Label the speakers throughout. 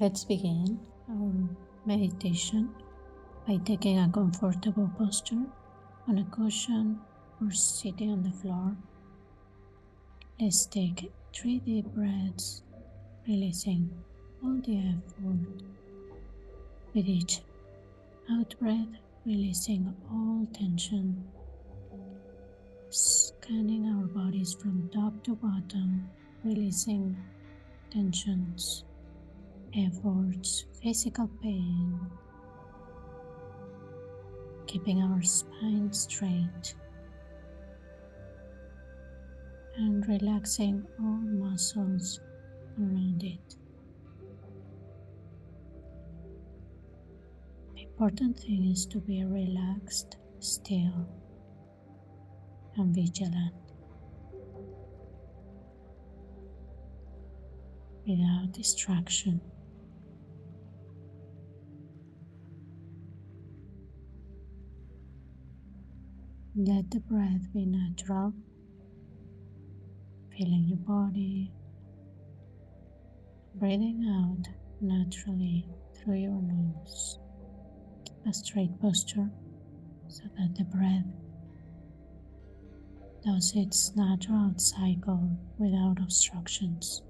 Speaker 1: Let's begin our meditation by taking a comfortable posture on a cushion or sitting on the floor. Let's take three deep breaths, releasing all the effort. With each out breath, releasing all tension, scanning our bodies from top to bottom, releasing tensions efforts, physical pain, keeping our spine straight and relaxing all muscles around it. The important thing is to be relaxed, still, and vigilant. Without distraction. Let the breath be natural, feeling your body, breathing out naturally through your nose. Keep a straight posture so that the breath does its natural cycle without obstructions.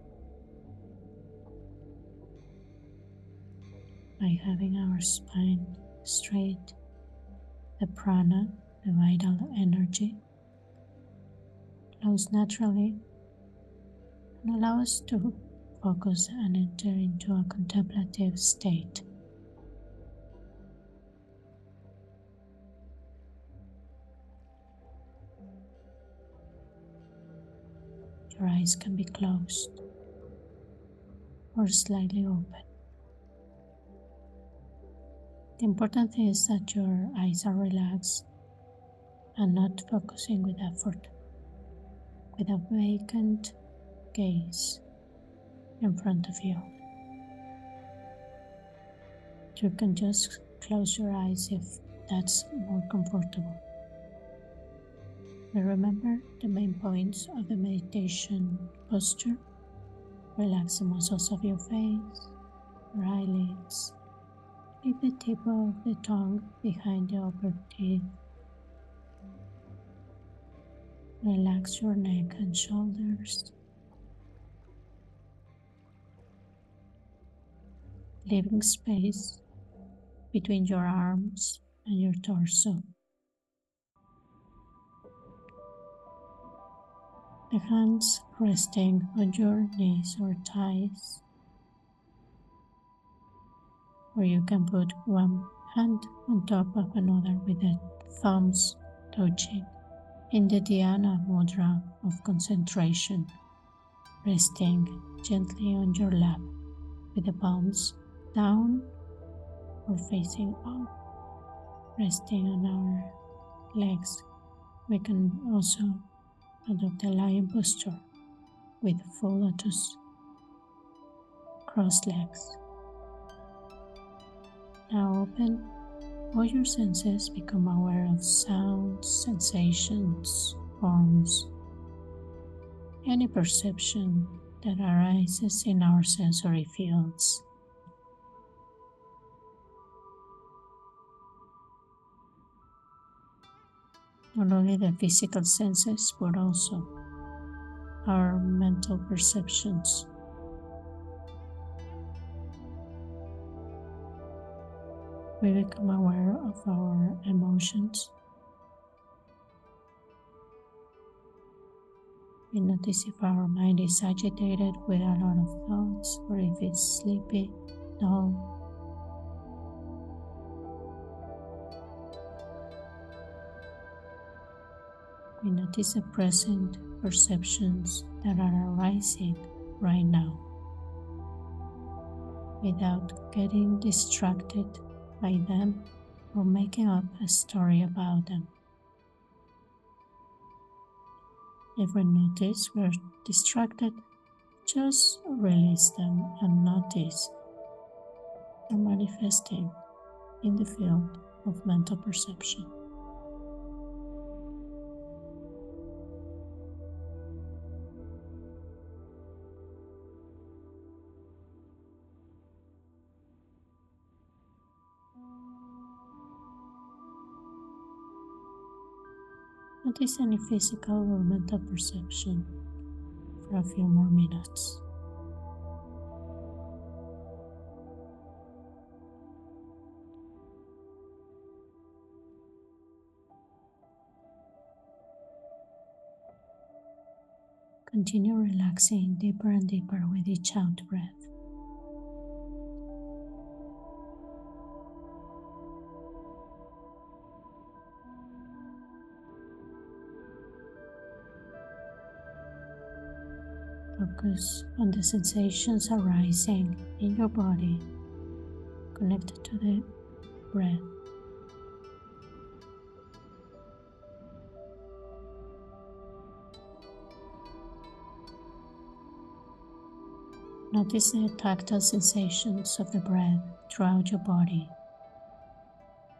Speaker 1: By having our spine straight, the prana the vital energy flows naturally and allow us to focus and enter into a contemplative state. Your eyes can be closed or slightly open. The important thing is that your eyes are relaxed and not focusing with effort, with a vacant gaze in front of you. You can just close your eyes if that's more comfortable. But remember the main points of the meditation posture. Relax the muscles of your face, your eyelids. keep the tip of the tongue behind the upper teeth Relax your neck and shoulders. Leaving space between your arms and your torso. The hands resting on your knees or thighs, or you can put one hand on top of another with the thumbs touching in the Dhyana Mudra of concentration, resting gently on your lap with the palms down or facing up, resting on our legs. We can also adopt a lion posture with full lotus, crossed legs. Now open all your senses become aware of sounds, sensations, forms, any perception that arises in our sensory fields. Not only the physical senses, but also our mental perceptions. We become aware of our emotions. We notice if our mind is agitated with a lot of thoughts or if it's sleepy, dull. We notice the present perceptions that are arising right now without getting distracted by them or making up a story about them. If we notice we're distracted, just release them and notice they're manifesting in the field of mental perception. Notice any physical or mental perception for a few more minutes. Continue relaxing deeper and deeper with each out breath. Focus on the sensations arising in your body. Connected to the breath. Notice the tactile sensations of the breath throughout your body,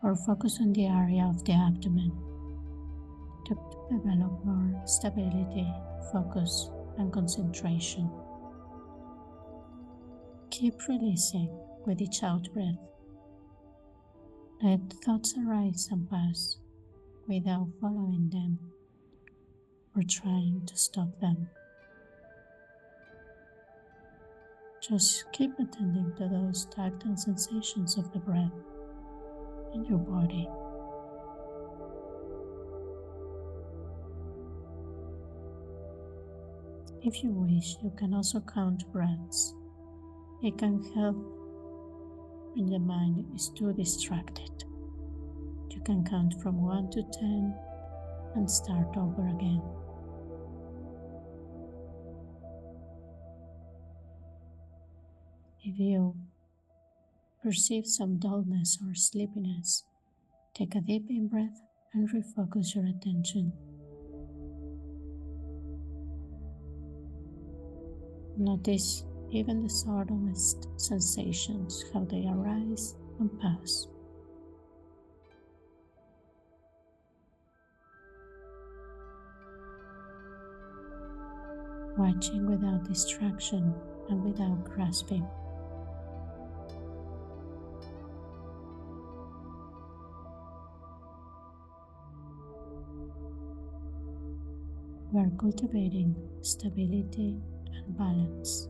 Speaker 1: or focus on the area of the abdomen. To develop more stability, focus, and concentration. Keep releasing with each out breath. Let thoughts arise and pass without following them or trying to stop them. Just keep attending to those tactile sensations of the breath in your body. If you wish, you can also count breaths. It can help when the mind is too distracted. You can count from 1 to 10 and start over again. If you perceive some dullness or sleepiness, take a deep in breath and refocus your attention Notice even the subtlest sensations, how they arise and pass. Watching without distraction and without grasping. We are cultivating stability balance.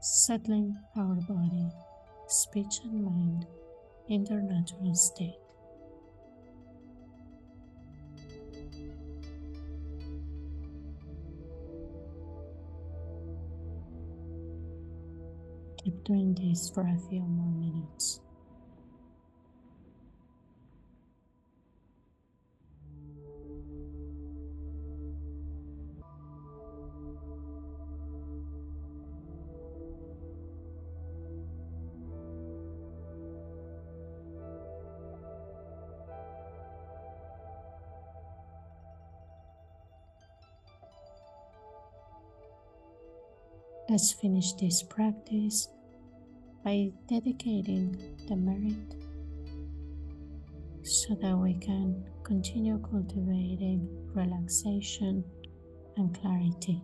Speaker 1: Settling our body, speech, and mind in their natural state. Keep doing this for a few more minutes. Let's finish this practice by dedicating the merit so that we can continue cultivating relaxation and clarity.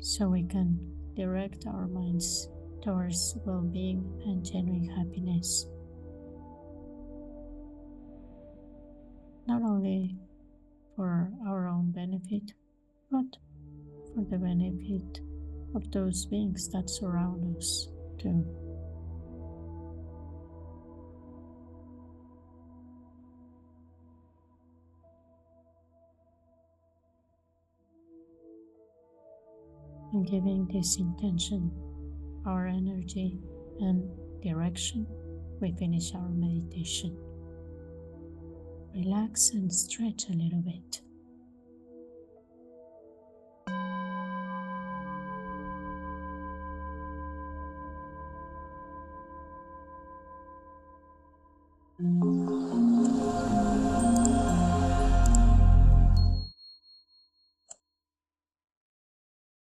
Speaker 1: So we can direct our minds towards well being and genuine happiness. Not only for our own benefit, but for the benefit of those beings that surround us too. And giving this intention our energy and direction, we finish our meditation relax and stretch a little bit.